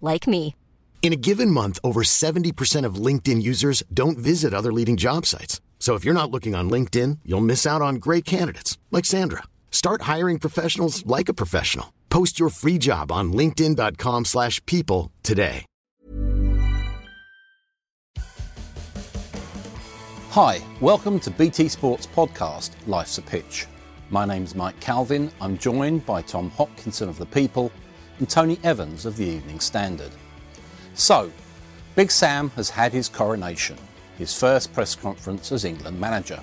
like me. In a given month, over 70% of LinkedIn users don't visit other leading job sites. So if you're not looking on LinkedIn, you'll miss out on great candidates like Sandra. Start hiring professionals like a professional. Post your free job on linkedin.com/people slash people today. Hi, welcome to BT Sports podcast Life's a Pitch. My name's Mike Calvin. I'm joined by Tom Hopkinson of The People and Tony Evans of the Evening Standard. So, Big Sam has had his coronation, his first press conference as England manager.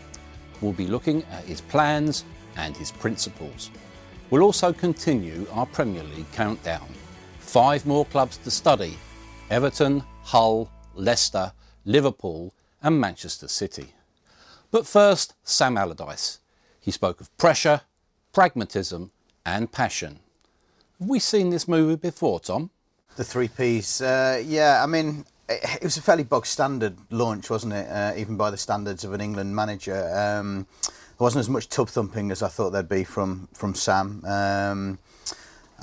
We'll be looking at his plans and his principles. We'll also continue our Premier League countdown. Five more clubs to study Everton, Hull, Leicester, Liverpool, and Manchester City. But first, Sam Allardyce. He spoke of pressure, pragmatism, and passion. Have we seen this movie before, Tom? The three Ps. Uh, yeah, I mean, it, it, was a fairly bog standard launch, wasn't it? Uh, even by the standards of an England manager. Um, there wasn't as much tub thumping as I thought there'd be from from Sam. Um,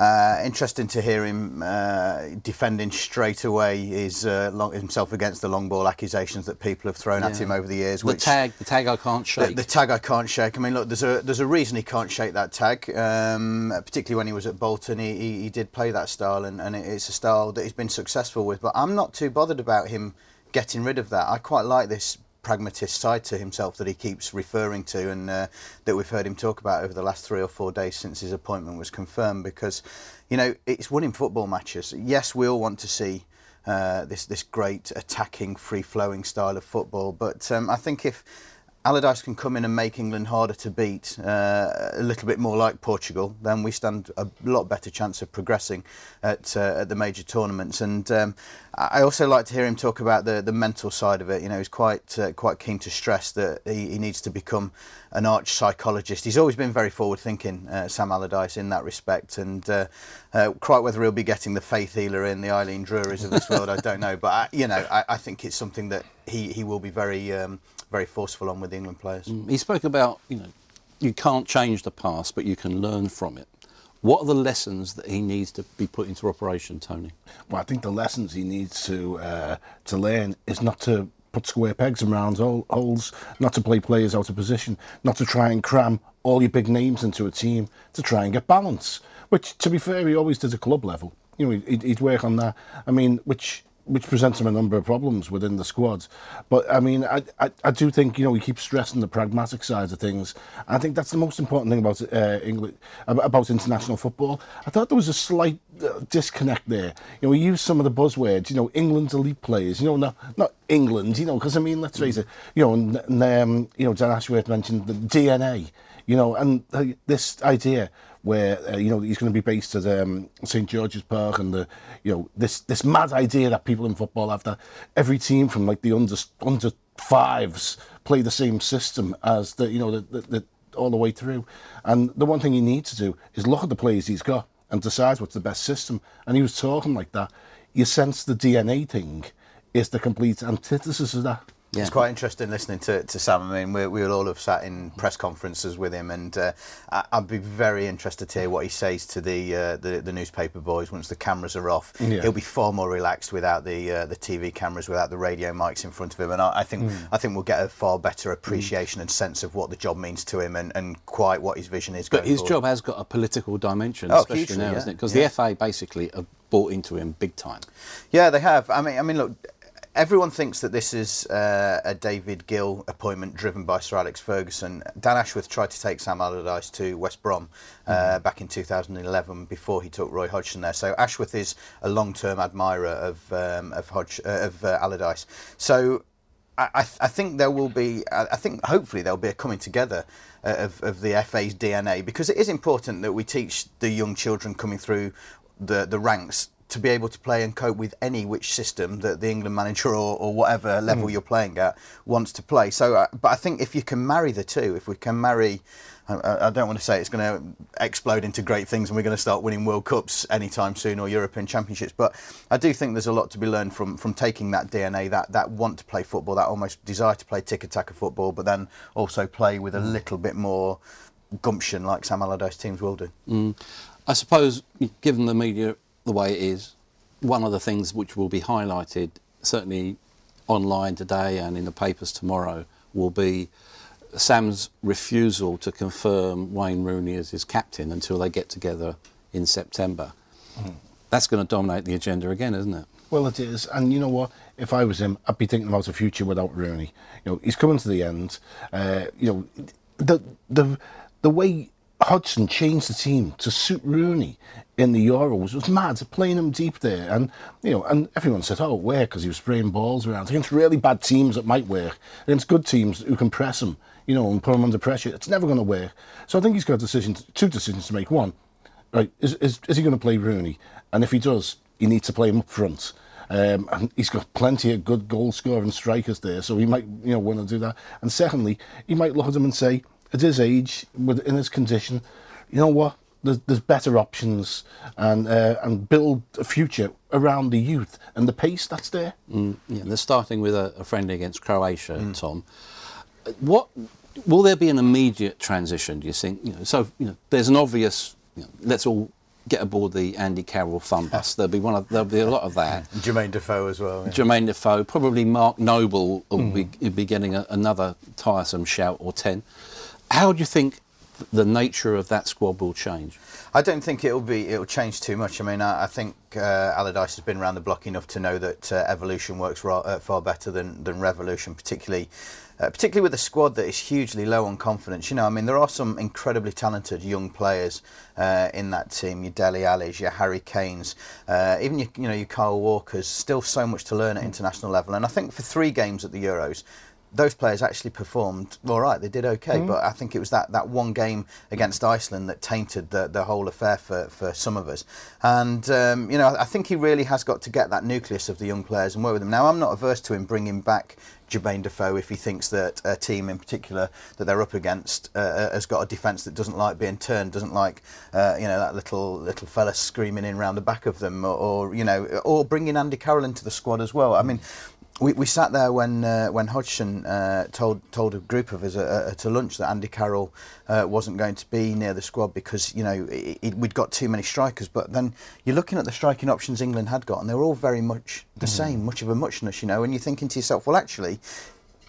uh, interesting to hear him uh, defending straight away his uh, long, himself against the long ball accusations that people have thrown yeah. at him over the years. The tag, the tag I can't shake. The, the, tag I can't shake. I mean, look, there's a there's a reason he can't shake that tag. Um, particularly when he was at Bolton, he, he, he did play that style, and, and it's a style that he's been successful with. But I'm not too bothered about him getting rid of that. I quite like this pragmatist side to himself that he keeps referring to and uh, that we've heard him talk about over the last three or four days since his appointment was confirmed because you know it's winning football matches. Yes we all want to see uh, this this great attacking free flowing style of football but um, I think if Allardyce can come in and make England harder to beat, uh, a little bit more like Portugal, then we stand a lot better chance of progressing at, uh, at the major tournaments. And um, I also like to hear him talk about the, the mental side of it. You know, he's quite uh, quite keen to stress that he, he needs to become an arch psychologist. He's always been very forward thinking, uh, Sam Allardyce, in that respect. And uh, uh, quite whether he'll be getting the faith healer in the Eileen Drewerys of this world, I don't know. But I, you know, I, I, think it's something that he, he will be very um, very forceful on with the England players. Mm, he spoke about, you know, you can't change the past, but you can learn from it. What are the lessons that he needs to be put into operation, Tony? Well, I think the lessons he needs to uh, to learn is not to put square pegs in round holes, not to play players out of position, not to try and cram all your big names into a team, to try and get balance. Which, to be fair, he always did at club level. You know, he'd, he'd work on that. I mean, which which presents him a number of problems within the squad. But I mean, I, I, I do think you know we keep stressing the pragmatic side of things. I think that's the most important thing about uh, England about international football. I thought there was a slight uh, disconnect there. You know, we use some of the buzzwords. You know, England's elite players. You know, not not England. You know, because I mean, let's face it. You know, and um, you know, Dan Ashworth mentioned the DNA. You know, and uh, this idea where uh, you know he's going to be based at um, St George's Park, and the you know this this mad idea that people in football have that every team from like the under under fives play the same system as the you know the, the, the all the way through. And the one thing he needs to do is look at the players he's got and decide what's the best system. And he was talking like that. You sense the DNA thing is the complete antithesis of that. Yeah. It's quite interesting listening to, to Sam. I mean, we, we'll all have sat in press conferences with him, and uh, I'd be very interested to hear what he says to the, uh, the, the newspaper boys once the cameras are off. Yeah. He'll be far more relaxed without the uh, the TV cameras, without the radio mics in front of him, and I, I think mm. I think we'll get a far better appreciation mm. and sense of what the job means to him, and, and quite what his vision is. But his forward. job has got a political dimension, oh, especially hugely, now, yeah. isn't it? Because the FA basically have bought into him big time. Yeah, they have. I mean, I mean, look everyone thinks that this is uh, a David Gill appointment driven by Sir Alex Ferguson. Dan Ashworth tried to take Sam Allardyce to West Brom uh, mm-hmm. back in 2011 before he took Roy Hodgson there. So Ashworth is a long-term admirer of um, of, Hodge, uh, of uh, Allardyce. So I, I, th- I, think there will be. I think hopefully there will be a coming together. Uh, of, of the FA's DNA because it is important that we teach the young children coming through the, the ranks to be able to play and cope with any which system that the England manager or, or whatever level mm. you're playing at wants to play. So, uh, but I think if you can marry the two, if we can marry I, I don't want to say it's going to explode into great things and we're going to start winning World Cups anytime soon or European Championships. But I do think there's a lot to be learned from from taking that DNA, that that want to play football, that almost desire to play tick-taka football, but then also play with a mm. little bit more gumption like Sam Allardyce teams will do. Mm. I suppose, given the media the way it is, one of the things which will be highlighted certainly online today and in the papers tomorrow will be Sam's refusal to confirm Wayne Rooney as his captain until they get together in September. Mm. That's going to dominate the agenda again, isn't it? Well, it is, and you know what? If I was him, I'd be thinking about a future without Rooney. You know, he's coming to the end. Uh, you know, the the the way Hodgson changed the team to suit Rooney in the Euros was mad, playing him deep there. And, you know, and everyone said, oh, where? Because he was spraying balls around. Against really bad teams, it might work. Against good teams who can press him, you know, and put him under pressure, it's never going to work. So I think he's got decisions, two decisions to make. One, right, is, is, is he going to play Rooney? And if he does, he needs to play him up front. Um, and he's got plenty of good goal scoring strikers there, so he might, you know, want to do that. And secondly, he might look at him and say, at his age, with in his condition, you know what? There's, there's better options and uh, and build a future around the youth and the pace that's there. Mm, yeah, they're starting with a, a friendly against Croatia, mm. Tom. What will there be an immediate transition? Do you think? You know, so you know, there's an obvious. You know, let's all get aboard the Andy Carroll fun bus. There'll be one. Of, there'll be a lot of that. Jermaine Defoe as well. Yeah. Jermaine Defoe, probably Mark Noble will mm. be, be, getting a, another tiresome shout or ten. How do you think the nature of that squad will change? I don't think it'll be it'll change too much. I mean, I, I think uh, Allardyce has been around the block enough to know that uh, evolution works ra- uh, far better than, than revolution, particularly. Uh, particularly with a squad that is hugely low on confidence. You know, I mean, there are some incredibly talented young players uh, in that team. Your Dele Allis, your Harry Kanes, uh, even your, you know your Kyle Walkers. Still so much to learn at international level. And I think for three games at the Euros, those players actually performed all right. They did okay, mm. but I think it was that, that one game against Iceland that tainted the, the whole affair for, for some of us. And um, you know, I think he really has got to get that nucleus of the young players and work with them. Now, I'm not averse to him bringing back Jermaine Defoe if he thinks that a team in particular that they're up against uh, uh, has got a defence that doesn't like being turned, doesn't like uh, you know that little little fella screaming in round the back of them, or, or you know, or bringing Andy Carroll into the squad as well. I mean, we, we sat there when uh, when Hodgson uh, told told a group of us at, a lunch that Andy Carroll uh, wasn't going to be near the squad because you know it, it, we'd got too many strikers. But then you're looking at the striking options England had got, and they were all very much the mm. same, much of a muchness, you know. And you're thinking to yourself, well, actually,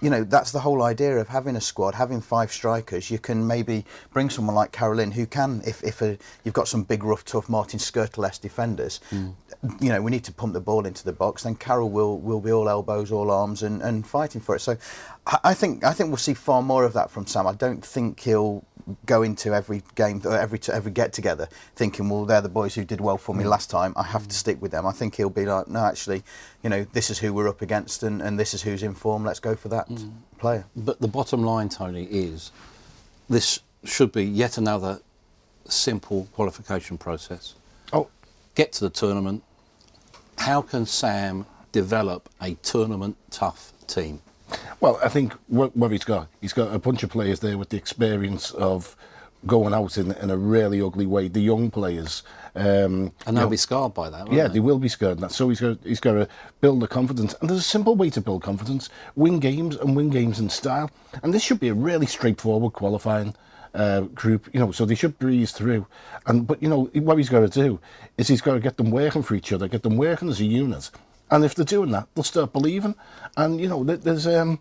you know, that's the whole idea of having a squad, having five strikers. You can maybe bring someone like Carolyn who can, if, if a, you've got some big, rough, tough Martin Skrtel defenders, mm. you know, we need to pump the ball into the box, then Carroll will, will be all elbows, all arms and, and fighting for it. So I think, I think we'll see far more of that from Sam. I don't think he'll go into every game, every every get together, thinking, well, they're the boys who did well for me mm. last time. I have to stick with them. I think he'll be like, no, actually, you know, this is who we're up against, and, and this is who's in form. Let's go for that mm. player. But the bottom line, Tony, is this should be yet another simple qualification process. Oh, get to the tournament. How can Sam develop a tournament tough team? Well, I think what, what he's got, he's got a bunch of players there with the experience of going out in, in a really ugly way. The young players, um, and they'll know, be scarred by that. yeah, they? they? will be scarred. That so he's got he's got to build the confidence, and there's a simple way to build confidence: win games and win games in style. And this should be a really straightforward qualifying. Uh, group, you know, so they should breeze through. And but you know what he's got to do is he's got to get them working for each other, get them working as a unit. And if they're doing that, they'll start believing. And you know, there's um,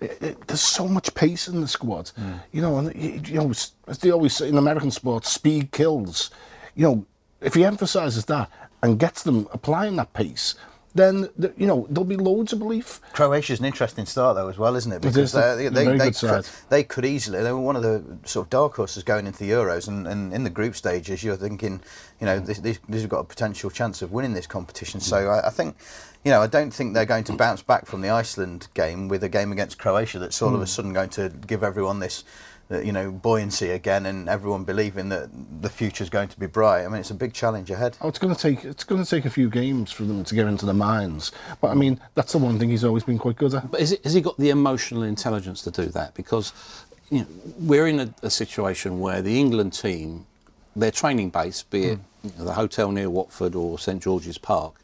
it, there's so much pace in the squad. Mm. You know, and you know, as they always say in American sports, speed kills. You know, if he emphasises that and gets them applying that pace, then you know there'll be loads of belief. Croatia's an interesting start though as well, isn't it? Because it is they, they, they, could, they, could easily. They were one of the sort of dark horses going into the Euros, and, and in the group stages, you're thinking, you know, this, this, this has got a potential chance of winning this competition. So I, I think you know, I don't think they're going to bounce back from the Iceland game with a game against Croatia that's all mm. of a hmm. sudden going to give everyone this the, you know buoyancy again and everyone believing that the future is going to be bright. I mean, it's a big challenge ahead. Oh, it's going to take it's going to take a few games for them to get into the minds. But I mean, that's the one thing he's always been quite good at. But is it, has he got the emotional intelligence to do that? Because you know, we're in a, a situation where the England team, their training base, be it hmm. you know, the hotel near Watford or St George's Park,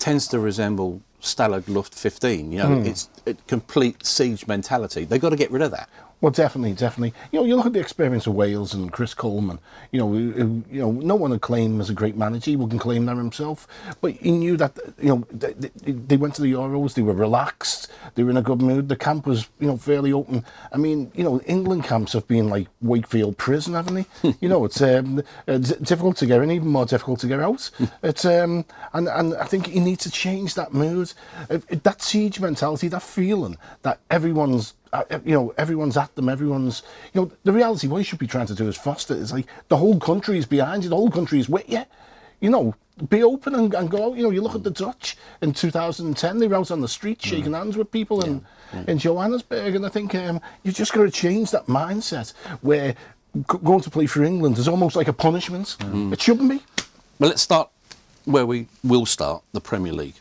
tends to resemble Stalag Luft 15. You know, hmm. it's a complete siege mentality. They've got to get rid of that. Well, definitely, definitely. You know, you look at the experience of Wales and Chris Coleman. You know, who- you know, no one would claim him as a great manager. He wouldn't claim that himself. But he knew that. You know, they, they- went to the Euros. They were relaxed. They were in a good mood. The camp was, you know, fairly open. I mean, you know, England camps have been like Wakefield prison, haven't they? you know, it's um, uh, difficult to get in, even more difficult to get out. it's um, and and I think he needs to change that mood, Uh, that siege mentality, that feeling that everyone's Uh, uh, you know, everyone's at them, everyone's, you know, the reality, what you should be trying to do is foster it. It's like the whole country is behind you, the whole country is with you. You know, be open and, and go out. You know, you look at the Dutch in 2010, they were out on the street mm. shaking hands with people in, in Johannesburg. And I think um, you've just got to change that mindset where going to play for England is almost like a punishment. Mm. It shouldn't be. Well, let's start where we will start the Premier League.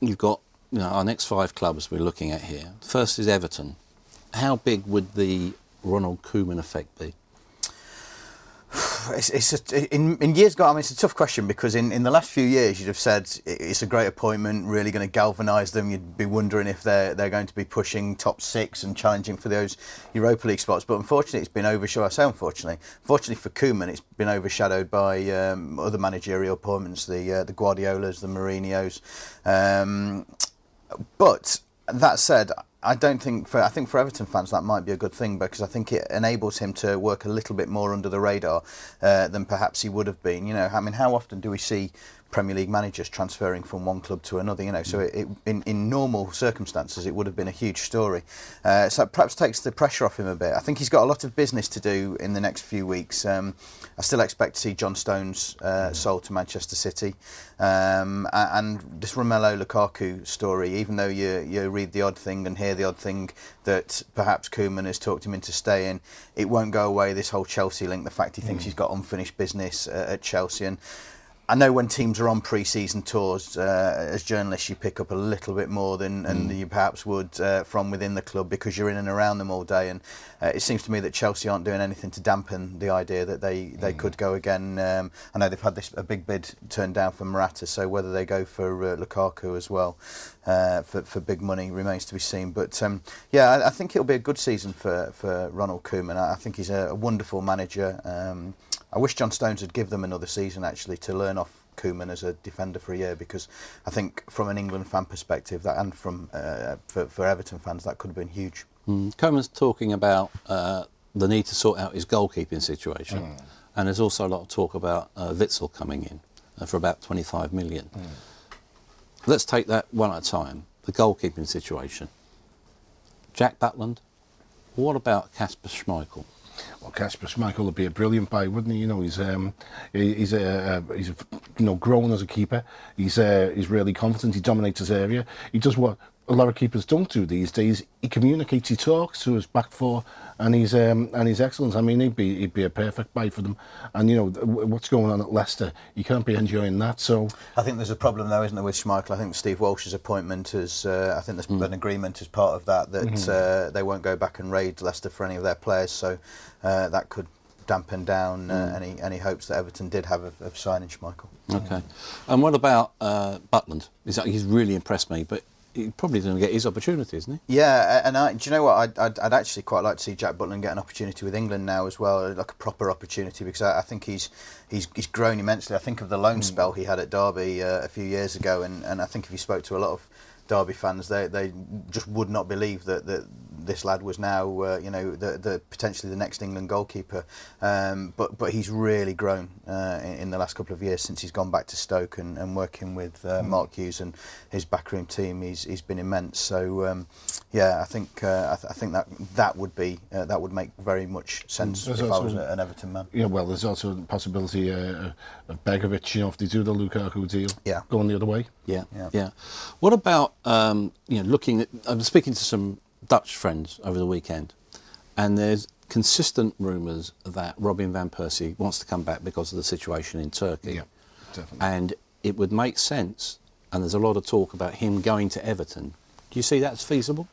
You've got you know, our next five clubs we're looking at here. First is Everton. How big would the Ronald Koeman effect be? It's, it's a, in, in years gone. I mean, it's a tough question because in, in the last few years, you'd have said it's a great appointment, really going to galvanise them. You'd be wondering if they're they're going to be pushing top six and challenging for those Europa League spots. But unfortunately, it's been overshadowed. I say unfortunately, fortunately for Koeman, it's been overshadowed by um, other managerial appointments, the uh, the Guardiolas, the Mourinho's. Um, but that said, I don't think for I think for Everton fans that might be a good thing because I think it enables him to work a little bit more under the radar uh, than perhaps he would have been. You know, I mean, how often do we see Premier League managers transferring from one club to another? You know, so it, it, in in normal circumstances it would have been a huge story. Uh, so it perhaps takes the pressure off him a bit. I think he's got a lot of business to do in the next few weeks. Um, I still expect to see John Stones uh, sold to Manchester City, um, and this Romelu Lukaku story. Even though you you read the odd thing and hear the odd thing that perhaps Koeman has talked him into staying, it won't go away. This whole Chelsea link, the fact he thinks he's got unfinished business uh, at Chelsea, and I know when teams are on pre-season tours, uh, as journalists, you pick up a little bit more than, than you perhaps would uh, from within the club because you're in and around them all day. And uh, it seems to me that Chelsea aren't doing anything to dampen the idea that they, they could go again. Um, I know they've had this a big bid turned down for Morata, so whether they go for uh, Lukaku as well uh, for, for big money remains to be seen. But um, yeah, I, I think it'll be a good season for, for Ronald Koeman. I, I think he's a, a wonderful manager. Um, I wish John Stones would give them another season actually to learn off Koeman as a defender for a year because I think from an England fan perspective that and from uh, for, for Everton fans that could have been huge. Mm. Koeman's talking about uh, the need to sort out his goalkeeping situation, and there's also a lot of talk about uh, Witsel coming in uh, for about 25 million. Let's take that one at a time. The goalkeeping situation. Jack Butland. What about Casper Schmeichel? Well, Casper Schmeichel would be a brilliant buy, wouldn't he? You know, he's um, he's a uh, he's a, you know grown as a keeper. He's uh, he's really confident. He dominates his area. He does what a lot of keepers don't do these days. He communicates. He talks to his back four, and he's um, and he's excellent. I mean, he'd be he'd be a perfect buy for them. And you know what's going on at Leicester, you can't be enjoying that. So I think there's a problem though, isn't there, with Schmeichel? I think Steve Walsh's appointment is. Uh, I think there's an agreement as part of that that uh, they won't go back and raid Leicester for any of their players. So uh, that could dampen down uh, any any hopes that Everton did have of, of signing Schmeichel. Okay. And what about uh, Butland? He's, he's really impressed me, but he probably going to get his opportunity, isn't he? Yeah, and I, do you know what? I'd, I'd, I'd actually quite like to see Jack Butland get an opportunity with England now as well, like a proper opportunity, because I, I think he's he's he's grown immensely. I think of the loan spell he had at Derby uh, a few years ago, and, and I think if you spoke to a lot of Derby fans, they they just would not believe that that this lad was now, uh, you know, the, the potentially the next England goalkeeper. Um, but but he's really grown uh, in, in the last couple of years since he's gone back to Stoke and, and working with uh, Mark Hughes and his backroom team. He's he's been immense. So um, yeah, I think uh, I, th- I think that that would be uh, that would make very much sense There's if I was a- an Everton man. yeah, well, there's also the possibility uh, of Begovic. You know, if they do the Lukaku deal, Yeah. going the other way. Yeah, Yeah. yeah. What about um, you know looking at? I was speaking to some Dutch friends over the weekend, and there's consistent rumours that Robin van Persie wants to come back because of the situation in Turkey. Yeah, definitely. And it would make sense, and there's a lot of talk about him going to Everton. Do you see that's feasible?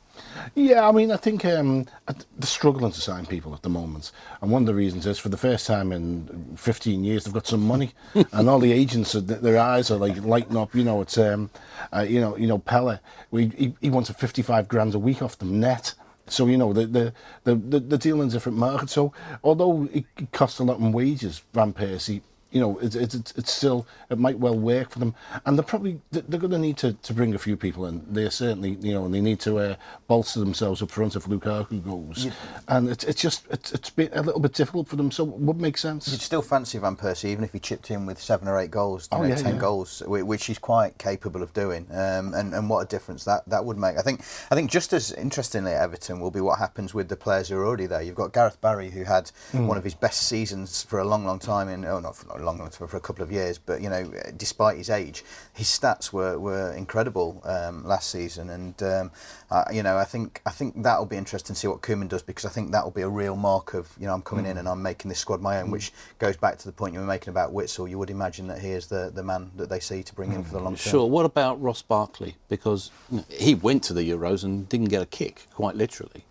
Yeah, I mean, I think um, they're struggling to sign people at the moment, and one of the reasons is for the first time in 15 years they've got some money, and all the agents, are, their eyes are like lighting up. You know, it's um, uh, you know, you know, Pelle, we, he, he wanted 55 grand a week off them net. So you know the the the the, the deal in different markets. So although it costs a lot in wages, Van Persie you know, it's, it's, it's still, it might well work for them. And they're probably, they're going to need to, to bring a few people in. They're certainly, you know, they need to uh, bolster themselves up front if Lukaku goes. Yeah. And it's, it's just, it's, it's been a little bit difficult for them, so it would make sense. You'd still fancy Van Persie, even if he chipped in with seven or eight goals, oh, know, yeah, ten yeah. goals, which he's quite capable of doing. Um, and, and what a difference that, that would make. I think, I think just as interestingly at Everton will be what happens with the players who are already there. You've got Gareth Barry, who had mm. one of his best seasons for a long, long time in, oh, not for long for, for a couple of years, but you know, despite his age, his stats were, were incredible um, last season, and um, uh, you know, I think I think that'll be interesting to see what Koeman does because I think that'll be a real mark of you know I'm coming mm. in and I'm making this squad my own, mm. which goes back to the point you were making about Witsel. You would imagine that he is the, the man that they see to bring mm. in for the long term. Sure. What about Ross Barkley? Because he went to the Euros and didn't get a kick, quite literally.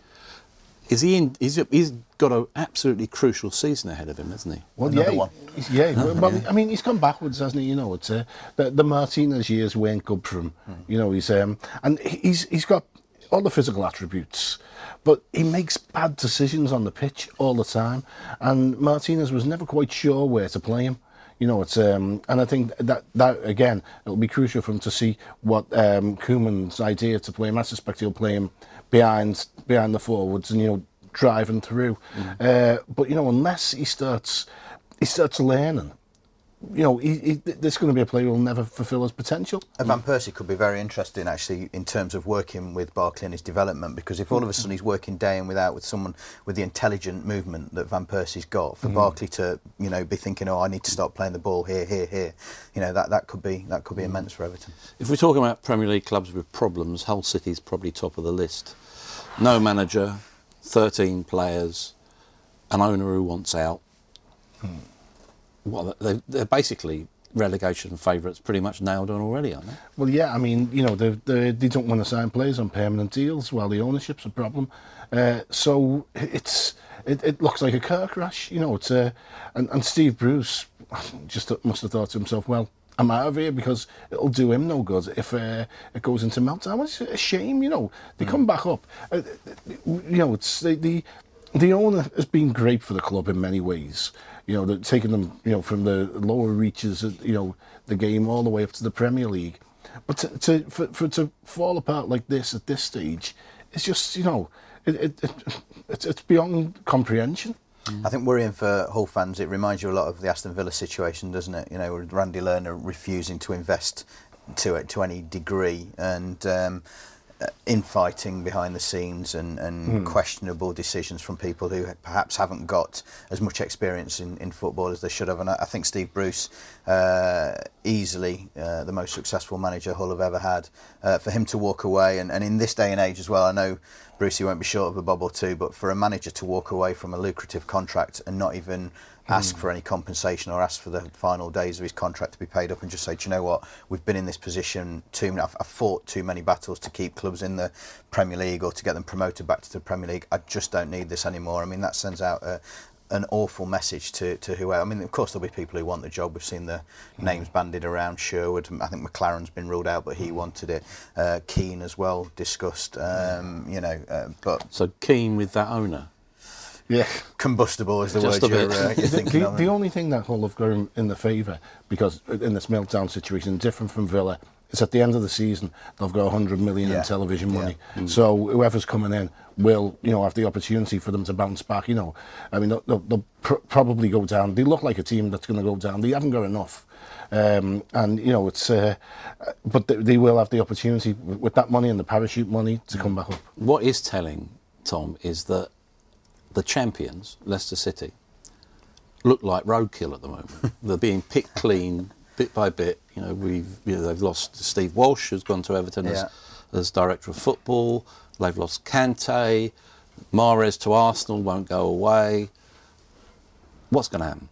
Is he in? He's, he's got an absolutely crucial season ahead of him, hasn't he? Well, Another yeah, one. yeah. well, yeah. I mean, he's gone backwards, hasn't he? You know, it's uh, the, the Martinez years weren't good for him. Mm. You know, he's um, and he's he's got all the physical attributes, but he makes bad decisions on the pitch all the time. And Martinez was never quite sure where to play him. You know, it's um, and I think that that again, it'll be crucial for him to see what um, Koeman's idea to play him. I suspect he'll play him behind behind the forwards and you know driving through. Mm. Uh, but you know, unless he starts he starts learning, you know, he, he, this is going to be a player who will never fulfil his potential. Van Persie could be very interesting, actually, in terms of working with Barkley and his development, because if all of a sudden he's working day in without with someone with the intelligent movement that Van Persie's got, for mm. Barkley to, you know, be thinking, oh, I need to start playing the ball here, here, here, you know, that, that could be that could be mm. immense for Everton. If we're talking about Premier League clubs with problems, Hull City's probably top of the list. No manager, 13 players, an owner who wants out. Hmm well, they, they're basically relegation favourites pretty much nailed on already, aren't they? Well, yeah, I mean, you know, they, they, they don't want to sign players on permanent deals while the ownership's a problem. Uh, so it's it, it looks like a car crash, you know. It's uh, and, and Steve Bruce just must have thought to himself, well, I'm out of here because it'll do him no good if uh, it goes into meltdown. It's a shame, you know. They mm. come back up. Uh, you know, it's the, the the owner has been great for the club in many ways you know, taking them, you know, from the lower reaches, of, you know, the game all the way up to the Premier League. But to, to for, for to fall apart like this at this stage, it's just, you know, it, it, it it's, it's beyond comprehension. I think worrying for Hull fans, it reminds you a lot of the Aston Villa situation, doesn't it? You know, with Randy Lerner refusing to invest to it to any degree, and um, infighting behind the scenes and, and mm. questionable decisions from people who perhaps haven't got as much experience in, in football as they should have. And I, I think Steve Bruce, uh, easily uh, the most successful manager Hull have ever had, uh, for him to walk away, and, and in this day and age as well, I know Brucey won't be short of a bob or two, but for a manager to walk away from a lucrative contract and not even ask mm. for any compensation or ask for the final days of his contract to be paid up and just say, do you know what, we've been in this position too many, I've, I've fought too many battles to keep clubs in the Premier League or to get them promoted back to the Premier League. I just don't need this anymore. I mean, that sends out a, an awful message to, to whoever. I mean, of course, there'll be people who want the job. We've seen the mm. names bandied around. Sherwood, I think McClaren's been ruled out, but he wanted it. Uh, Keane as well discussed. Um, you know, uh, but so Keane with that owner. Yeah, combustible is the Just word you're, uh, you're thinking the, of. The only thing that Hull have got in the favour, because in this meltdown situation, different from Villa, it's at the end of the season they've got 100 million yeah. in television money. Yeah. Mm. So whoever's coming in will, you know, have the opportunity for them to bounce back. You know, I mean, they'll, they'll, they'll pr- probably go down. They look like a team that's going to go down. They haven't got enough. Um, and you know it's, uh, but they, they, will have the opportunity with that money and the parachute money to come back up. What is telling, Tom, is that the champions, Leicester City, look like roadkill at the moment. They're being picked clean bit by bit. You know, we've you know, they've lost Steve Walsh, who's gone to Everton yeah. as, as director of football. They've lost Kante. Mahrez to Arsenal won't go away. What's going to happen?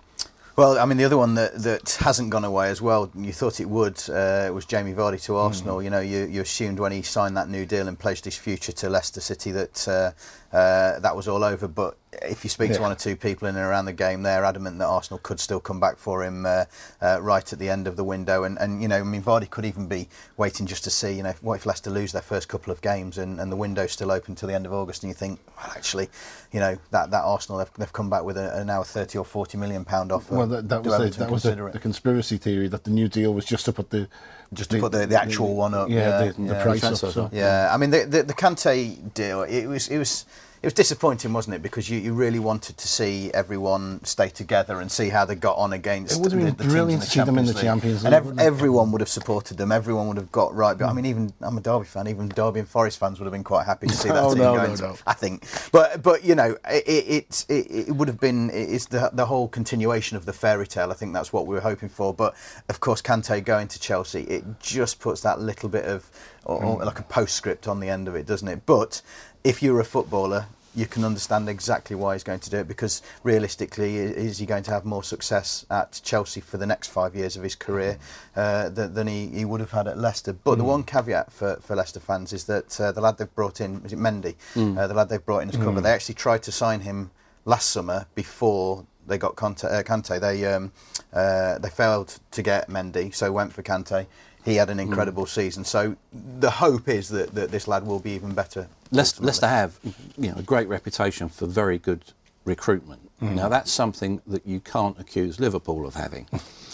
Well, I mean, the other one that, that hasn't gone away as well, you thought it would, uh, was Jamie Vardy to Arsenal. Mm. You know, you, you assumed when he signed that new deal and pledged his future to Leicester City that uh, uh, that was all over. But if you speak yeah. to one or two people in and around the game, they're adamant that Arsenal could still come back for him uh, uh, right at the end of the window. And, and, you know, I mean, Vardy could even be waiting just to see, you know, what if Leicester lose their first couple of games and, and the window's still open till the end of August and you think, well, actually, you know, that, that Arsenal, they've, they've come back with a, a now 30 or 40 million pound offer. Well, that, that was, the, that was the, the, conspiracy theory that the new deal was just to put the just to put the, the actual the, one up. Yeah, yeah, the, yeah, price up. So. Yeah, I mean the the, the Kante deal. It was it was it was disappointing, wasn't it? Because you, you really wanted to see everyone stay together and see how they got on against. It would have been the, the brilliant to see them in the Champions League, and ev- everyone would have supported them. Everyone would have got right. But I mean, even I'm a Derby fan. Even Derby and Forest fans would have been quite happy to see that oh, team no, going. No, no. I think, but but you know, it it, it, it would have been it's the the whole continuation of the fairy tale. I think that's what we were hoping for. But of course, Kante going to Chelsea, it just puts that little bit of or, or mm. like a postscript on the end of it, doesn't it? But if you're a footballer, you can understand exactly why he's going to do it because realistically, is he going to have more success at Chelsea for the next five years of his career uh, than, than he, he, would have had at Leicester? But mm. the one caveat for, for Leicester fans is that uh, the lad they've brought in, is it Mendy? Mm. Uh, the lad they've brought in as cover, mm. they actually tried to sign him last summer before they got Conte, uh, Kante. They um, uh, they failed to get Mendy, so went for Kante he had an hmm. incredible mm. season. So the hope is that, that this lad will be even better. Leicester, Leicester have you know, a great reputation for very good recruitment. Mm. Now, that's something that you can't accuse Liverpool of having.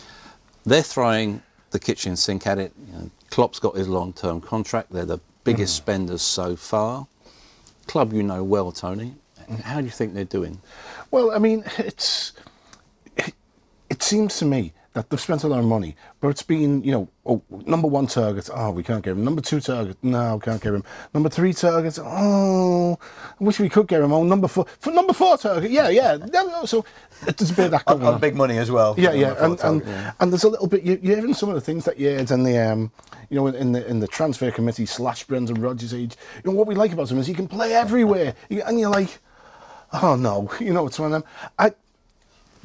They're throwing the kitchen sink at it. You know, Klopp's got his long term contract. They're the biggest mm. spenders so far. Club you know well, Tony. How do you think they're doing? Well, I mean, it's. It, seems to me that they've spent a lot of money, but it's been, you know, oh, number one target, oh, we can't get him. Number two target, no, we can't get him. Number three target, oh, I wish we could get him. Oh, number four, for number four target, yeah, yeah. So there's a bit of that going on. on. big money as well. Yeah, yeah, and, target, and, yeah. and there's a little bit. You, you're hearing some of the things that you heard in the, um, you know, in the in the transfer committee slash Brendan Rodgers age. You know what we like about him is he can play everywhere, and you're like, oh no, you know, it's one of them. I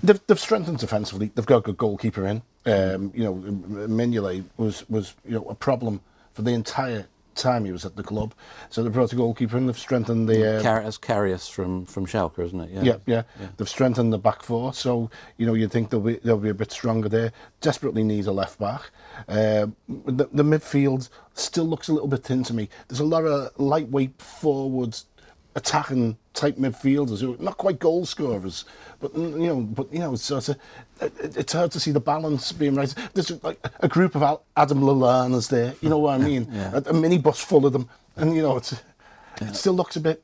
They've, they've strengthened defensively. They've got a good goalkeeper in. Um, you know, Mignolet was was you know a problem for the entire time he was at the club. So they brought a goalkeeper and they've strengthened the. Uh, Car- as Karius from from Schalke, isn't it? Yeah. yeah. yeah, yeah, They've strengthened the back four, so you know you'd think they'll be they'll be a bit stronger there. Desperately need a left back. Uh, the, the midfield still looks a little bit thin to me. There's a lot of lightweight forwards attacking type midfielders who are not quite goal scorers, but you know, but you know, it's sort of, it's hard to see the balance being right. There's like a group of Adam Lallanas there, you know what I mean? yeah. a, a minibus full of them, and you know, it's, yeah. it still looks a bit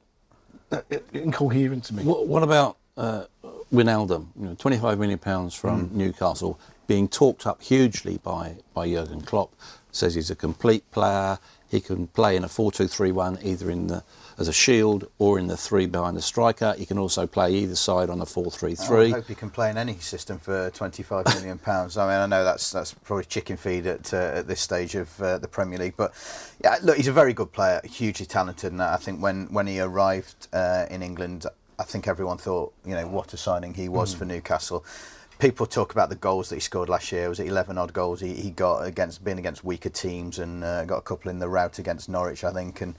uh, incoherent to me. What, what about uh, Wijnaldum? You know, 25 million pounds from mm. Newcastle, being talked up hugely by by Jurgen Klopp. Says he's a complete player. He can play in a 4-2-3-1 either in the as a shield or in the three behind the striker. He can also play either side on a 4-3-3. I hope he can play in any system for 25 million pounds. I mean, I know that's that's probably chicken feed at uh, at this stage of uh, the Premier League, but yeah, look, he's a very good player, hugely talented, and I think when when he arrived uh, in England, I think everyone thought, you know, what a signing he was mm. for Newcastle people talk about the goals that he scored last year. Was it 11 odd goals he, he got against being against weaker teams and uh, got a couple in the route against Norwich, I think. And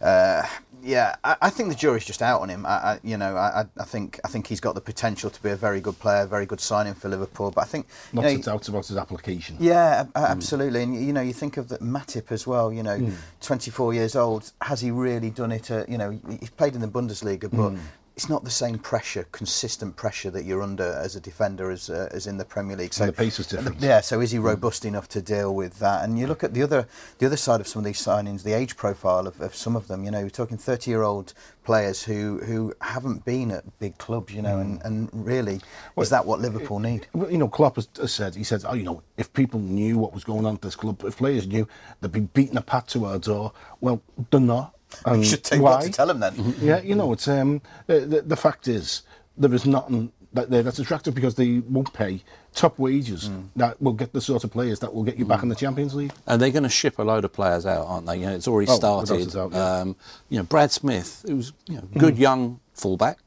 uh, yeah, I, I, think the jury's just out on him. I, I you know, I, I, think I think he's got the potential to be a very good player, very good signing for Liverpool. But I think not you know, doubt about his application. Yeah, mm. absolutely. And you know, you think of that Matip as well. You know, mm. 24 years old. Has he really done it? At, you know, he's played in the Bundesliga, but mm it's not the same pressure, consistent pressure that you're under as a defender as uh, as in the Premier League. So and the pace is different. Yeah. So is he mm. robust enough to deal with that? And you look at the other the other side of some of these signings, the age profile of, of some of them. You know, you're talking 30 year old players who who haven't been at big clubs. You know, mm. and and really, well, is that what Liverpool need? You know, Klopp has, said he said, oh, you know, if people knew what was going on at this club, if players knew, they'd be beating a pat to our door. Well, they're not and you should take why? to tell him then. Yeah, you know, it's um, the, the, the fact is there is nothing that that's attractive because they won't pay top wages Mm. that will get the sort of players that will get you back in the Champions League. And they're going to ship a load of players out, aren't they? You know, it's already Oh, started. doubt, yeah. um, you know, Brad Smith, who's you know, good young fullback,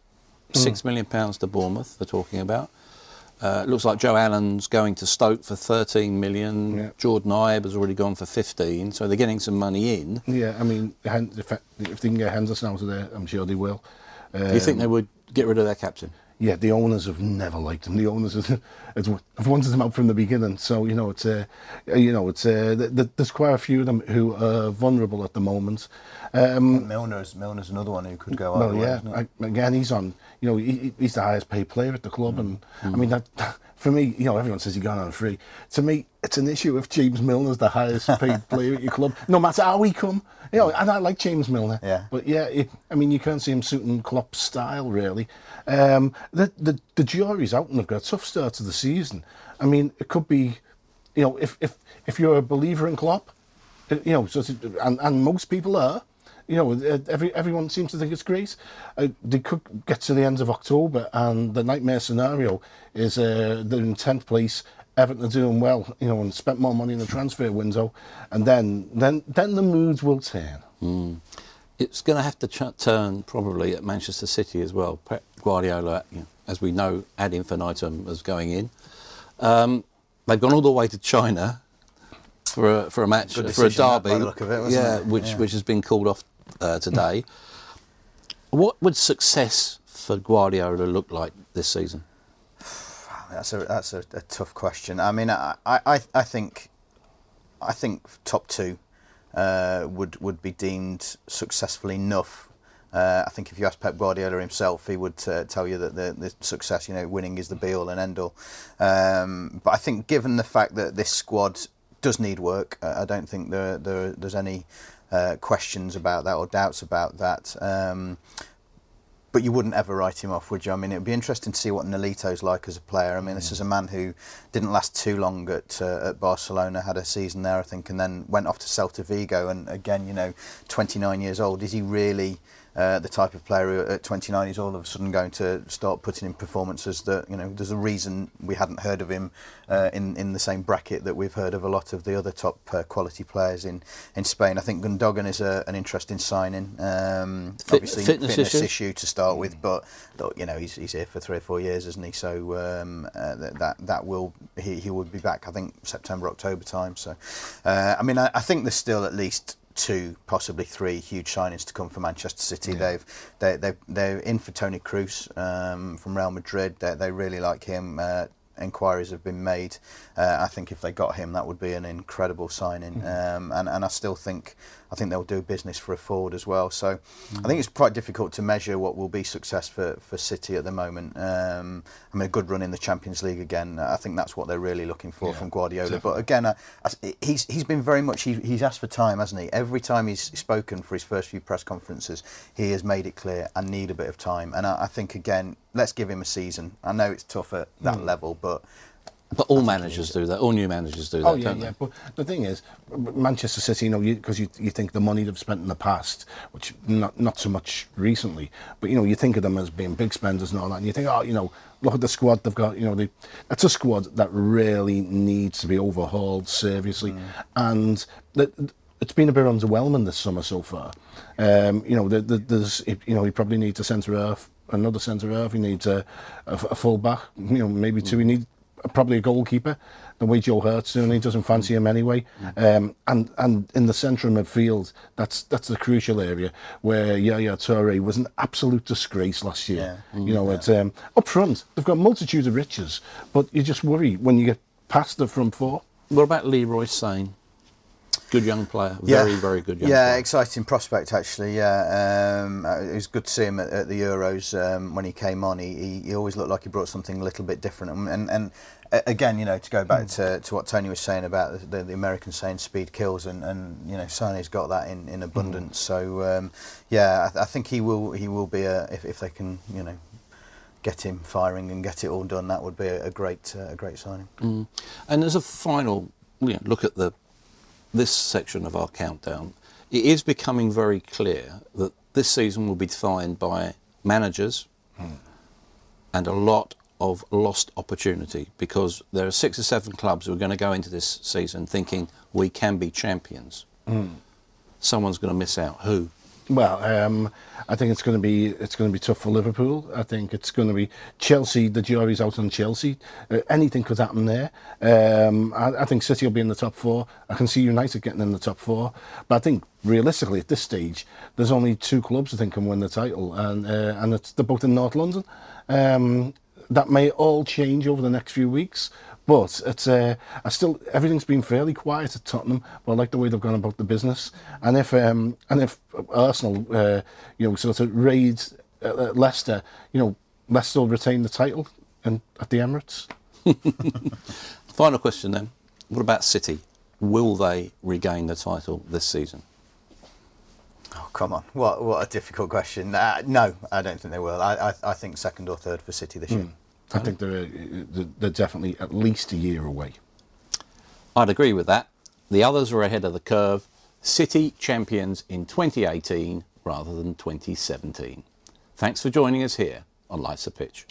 Mm. six million pounds to Bournemouth. They're talking about. Uh, looks like Joe Allen's going to Stoke for 13 million. Yeah. Jordan Ibe has already gone for 15, so they're getting some money in. Yeah, I mean, if, they can get Henderson out of there, I'm sure they will. Do you think Um, they would get rid of their captain? Yeah, the owners have never liked him. The owners have, have wanted him out from the beginning. So you know, it's uh, you know, it's uh, th- th- there's quite a few of them who are vulnerable at the moment. Um, Milner's Milner's another one who could go well, way, yeah, it? I, again, he's on. You know, he, he's the highest paid player at the club, and I mean that. For me, you know, everyone says he going on free. To me, it's an issue if James Milner's the highest paid player at your club, no matter how he come. You know, and I like James Milner. Yeah. But yeah, it, I mean, you can't see him suiting Klopp's style really. Um, the, the the jury's out, and they've got a tough start to the season. I mean, it could be, you know, if if if you're a believer in Klopp, uh, you know, so and and most people are. You know, uh, every everyone seems to think it's great. Uh, they could get to the end of October, and the nightmare scenario is uh, they're in tenth place. Everton are doing well, you know, and spent more money in the transfer window, and then then then the moods will turn. It's going to have to ch- turn probably at Manchester City as well. Pep Guardiola, you know, as we know, ad infinitum as going in. Um, they've gone all the way to China for a, for a match, for a decision, that, derby. by the look of it, wasn't yeah, it? which Yeah. which has been called off uh, today. what would success for Guardiola look like this season? That's a that's a, a tough question. I mean, I, I I think I think top two uh, would would be deemed successful enough. Uh, I think if you ask Pep Guardiola himself, he would uh, tell you that the, the success, you know, winning is the be all and end all. Um, but I think, given the fact that this squad does need work, uh, I don't think there, there there's any uh, questions about that or doubts about that. Um, but you wouldn't ever write him off, would you? I mean, it would be interesting to see what Nolito's like as a player. I mean, this is a man who didn't last too long at uh, at Barcelona, had a season there, I think, and then went off to Celta Vigo. And again, you know, 29 years old. Is he really uh, the type of player who at 29 is all of a sudden going to start putting in performances that, you know, there's a reason we hadn't heard of him uh, in, in the same bracket that we've heard of a lot of the other top uh, quality players in, in Spain. I think Gundogan is a, an interesting signing. Um, Fit- obviously, fitness fitness issues? issue to start with, but you know he's, he's here for three or four years, isn't he? So um, uh, that, that that will he, he will be back. I think September October time. So uh, I mean I, I think there's still at least two, possibly three huge signings to come for Manchester City. They've they they they're in for Toni Kroos um, from Real Madrid. They, they really like him. Uh, Inquiries have been made. Uh, I think if they got him, that would be an incredible signing. Um, and, and I still think I think they'll do business for a Ford as well. So I think it's quite difficult to measure what will be success for, for City at the moment. Um, I mean, a good run in the Champions League again. I think that's what they're really looking for from Guardiola. But again, he's he's been very much he, he's asked for time, hasn't he? Every time he's spoken for his first few press conferences, he has made it clear I need a bit of time. And I, I think again, let's give him a season. I know it's tough at that level, but But all managers do that. All new managers do that, Oh yeah, yeah. they? But the thing is, Manchester City, you know, because you, you think the money they've spent in the past, which not not so much recently, but you know, you think of them as being big spenders and all that, and you think, oh, you know, look at the squad they've got. You know, they, that's a squad that really needs to be overhauled seriously, and that. It's been a bit underwhelming this summer so far. Um, you know, the, the, there's, you know, he probably needs a centre half, another centre half. He needs a, a, a full back. You know, maybe two. He needs probably a goalkeeper. The way Joe Hart's doing, he doesn't fancy him anyway. Um, and and in the centre of midfield, that's that's the crucial area where Yaya Toure was an absolute disgrace last year. You know, it's um, up front they've got a multitude of riches, but you just worry when you get past the front four. What about Leroy Sane? Good young player. Very, very good young yeah, player. exciting prospect actually. Yeah, um, uh, it was good to see him at, at the Euros um, when he came on. He, he, he always looked like he brought something a little bit different. And and, and uh, again, you know, to go back to, to what Tony was saying about the, the American saying "speed kills," and, and you know, Sané's got that in, in abundance. So um, yeah, I, I think he will he will be a if, if they can you know get him firing and get it all done, that would be a, a great uh, a great signing. Mm. And as a final you know, look at the this section of our countdown, it is becoming very clear that this season will be defined by managers and a lot of lost opportunity because there are six or seven clubs who are going to go into this season thinking we can be champions. Hmm. Someone's going to miss out. Who? Well, um, I think it's going to be it's going to be tough for Liverpool. I think it's going to be Chelsea. The jury's out on Chelsea. Uh, anything could happen there. Um, I, I think City will be in the top four. I can see United getting in the top four. But I think realistically at this stage, there's only two clubs I think can win the title, and uh, and it's they're both in North London. Um, that may all change over the next few weeks. But it's uh, I still everything's been fairly quiet at Tottenham. But I like the way they've gone about the business. And if um, and if Arsenal, uh, you know, sort of raid uh, uh, Leicester, you know, Leicester will retain the title and at the Emirates. Final question then. What about City? Will they regain the title this season? Oh, come on. What what a difficult question. Uh, no, I don't think they will. I, I, I think second or third for City this year. I think they're uh, they're- they're definitely at least a year away. I'd agree with that. The others are ahead of the curve. City champions in 2018 rather than 2017. Thanks for joining us here on Life's a Pitch.